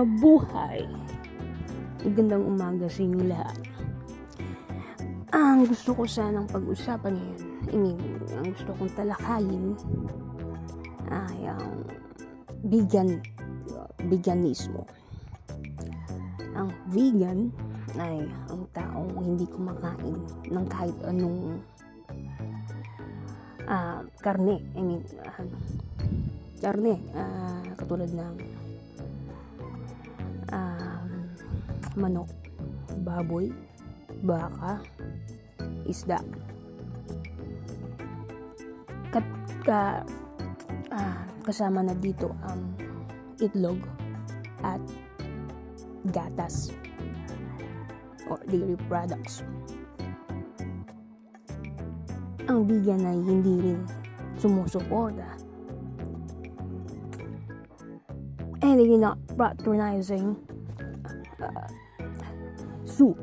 mabuhay. Magandang umaga sa inyo lahat. Ang gusto ko sanang pag-usapan ngayon, I mean, ang gusto kong talakayin ay ang vegan, veganismo. Ang vegan ay ang taong hindi kumakain ng kahit anong uh, karne. I mean, uh, karne, uh, katulad ng manok, baboy, baka, isda. Kat, ka, uh, kasama na dito ang itlog at gatas or dairy products. Ang vegan ay hindi rin sumusuporta and they're not patronizing uh, soup,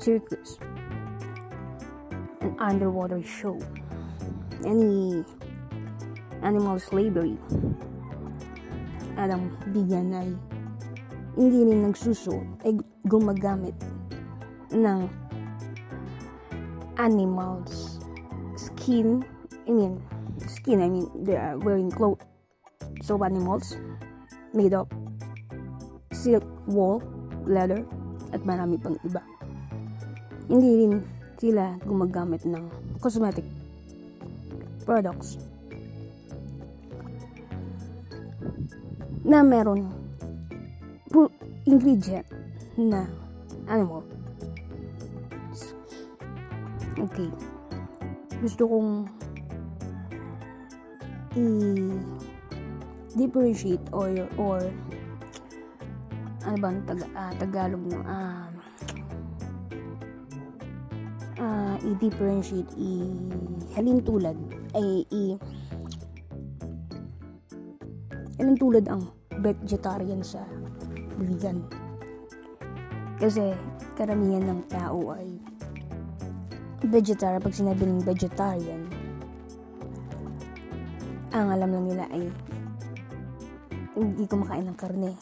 circus, an underwater show, any animal slavery. Ang bigyan ay hindi rin nagsuso ay gumagamit ng animals. Skin I mean skin I mean they are wearing clothes so animals made of silk, wool, leather, at marami pang iba. Hindi rin sila gumagamit ng cosmetic products na meron ingredient na animal. Okay. Gusto kong i differentiate or or ano ba tag, uh, Tagalog no ah uh, i-differentiate i halin tulad ay i halin tulad ang vegetarian sa vegan. Kasi karamihan ng tao ay vegetarian. Pag sinabi ng vegetarian ang alam lang nila ay hindi kumakain ng karne.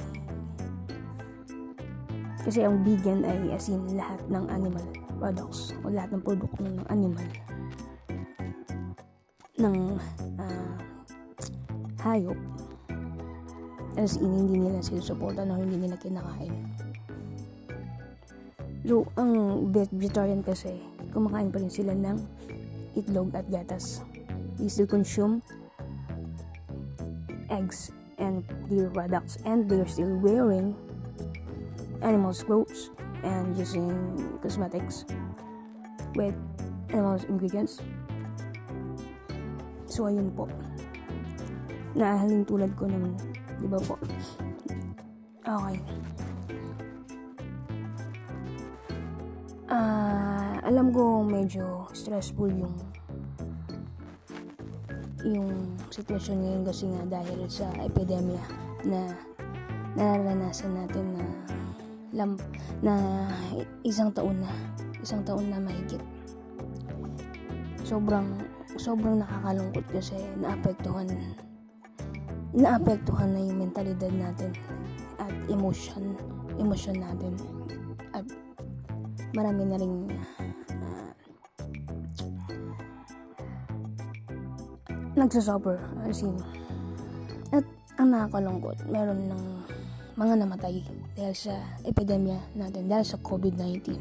Kasi ang vegan ay as in lahat ng animal products o lahat ng produkto ng animal ng uh, hayop as in hindi nila sinusuportan o hindi nila kinakain. So, ang vegetarian kasi, kumakain pa rin sila ng itlog at gatas. They still consume eggs and dairy products and they're still wearing animals clothes and using cosmetics with animals ingredients. So ayun po. Naahalin tulad ko naman. Di ba po? Okay. Uh, alam ko medyo stressful yung yung sitwasyon ngayon kasi nga dahil sa epidemya na nararanasan natin na lam, na isang taon na isang taon na mahigit. Sobrang sobrang nakakalungkot kasi naapektuhan naapektuhan na yung mentalidad natin at emotion emotion natin. At marami na rin nagsasuffer as in at ang nakakalungkot meron ng mga namatay dahil sa epidemya natin dahil sa COVID-19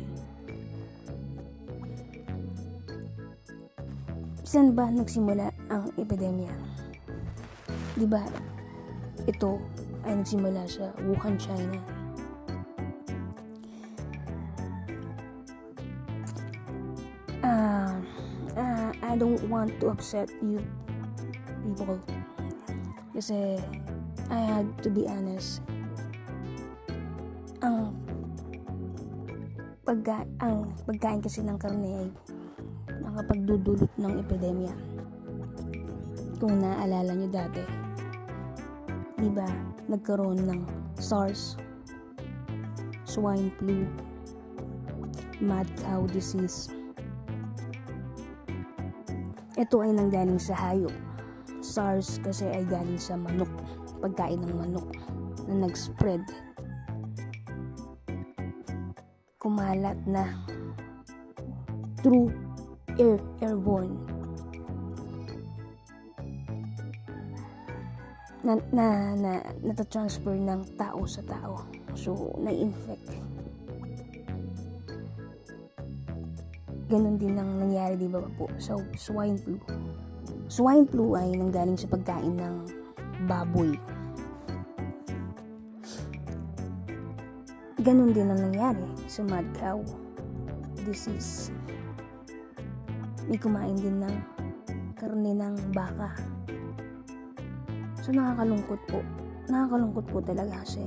saan ba nagsimula ang epidemya di ba ito ay nagsimula sa Wuhan, China uh, uh, I don't want to upset you people. Kasi, I had to be honest. Ang pagka, ang pagkain kasi ng karne ay nakapagdudulot ng epidemya. Kung naaalala nyo dati, di ba, nagkaroon ng SARS, swine flu, mad cow disease. Ito ay nanggaling sa hayop SARS kasi ay galing sa manok, pagkain ng manok. na nag-spread. Kumalat na through air, airborne. Na, na, na, natatransfer ng tao sa tao. So, na-infect. Ganon din ang nangyari, di ba po, sa swine flu. Swine flu ay nanggaling sa pagkain ng baboy. Ganon din ang nangyari cow disease. May kumain din ng karne ng baka. So nakakalungkot po. Nakakalungkot po talaga kasi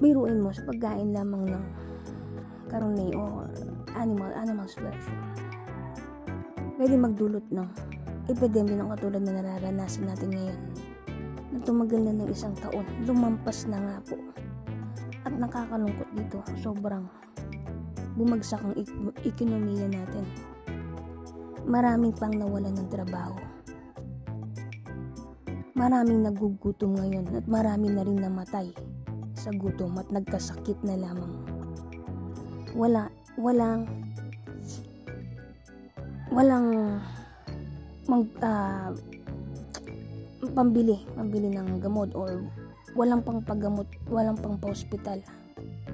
biruin mo sa pagkain lamang ng karne or animal, animal flesh. Pwede magdulot ng epidemya ng katulad na nararanasan natin ngayon na tumagal na ng isang taon. Lumampas na nga po. At nakakalungkot dito. Sobrang bumagsak ang ik- ekonomiya natin. Maraming pang nawalan ng trabaho. Maraming nagugutom ngayon at marami na rin namatay sa gutom at nagkasakit na lamang. Wala, walang walang mag, ah, pambili, pambili ng gamot or walang pang paggamot, walang pang pa-hospital.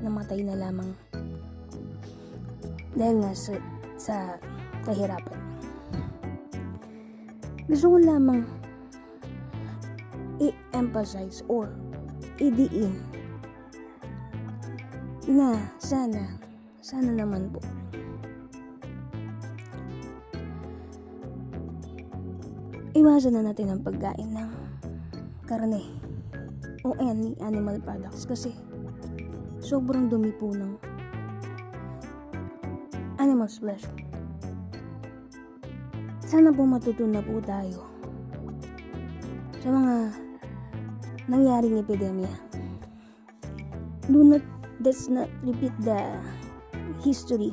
Namatay na lamang dahil nga sa, sa kahirapan. Gusto ko lamang i-emphasize or idiin na sana, sana naman po iwasan na natin ang pagkain ng karne o any animal products kasi sobrang dumi po ng animal flesh. Sana po matutunan po tayo sa mga nangyaring epidemya. Do not, let's not repeat the history.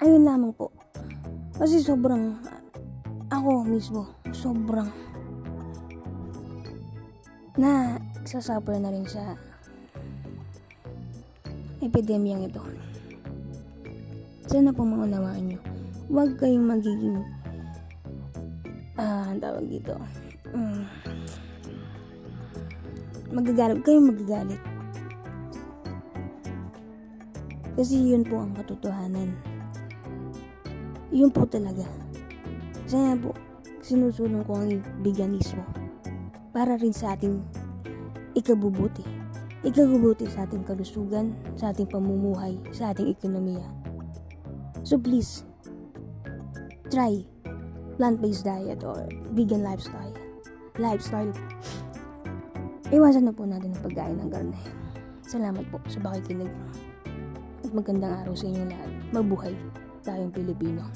Ayun lamang po. Kasi sobrang, ako mismo, sobrang na sasuffer na rin sa epidemyang ito. Sana po maunawaan nyo. Huwag kayong magiging ah, ang tawag dito. Mm, magagalit. Kayong magagalit. Kasi yun po ang katotohanan. Yun po talaga. Sana po, sinusulong ko ang veganismo para rin sa ating ikabubuti. Ikabubuti sa ating kalusugan, sa ating pamumuhay, sa ating ekonomiya. So please, try plant-based diet or vegan lifestyle. Lifestyle. Iwasan na po natin ang pagkain ng karne. Salamat po sa pakikinig. At magandang araw sa inyo lahat. Mabuhay tayong Pilipino.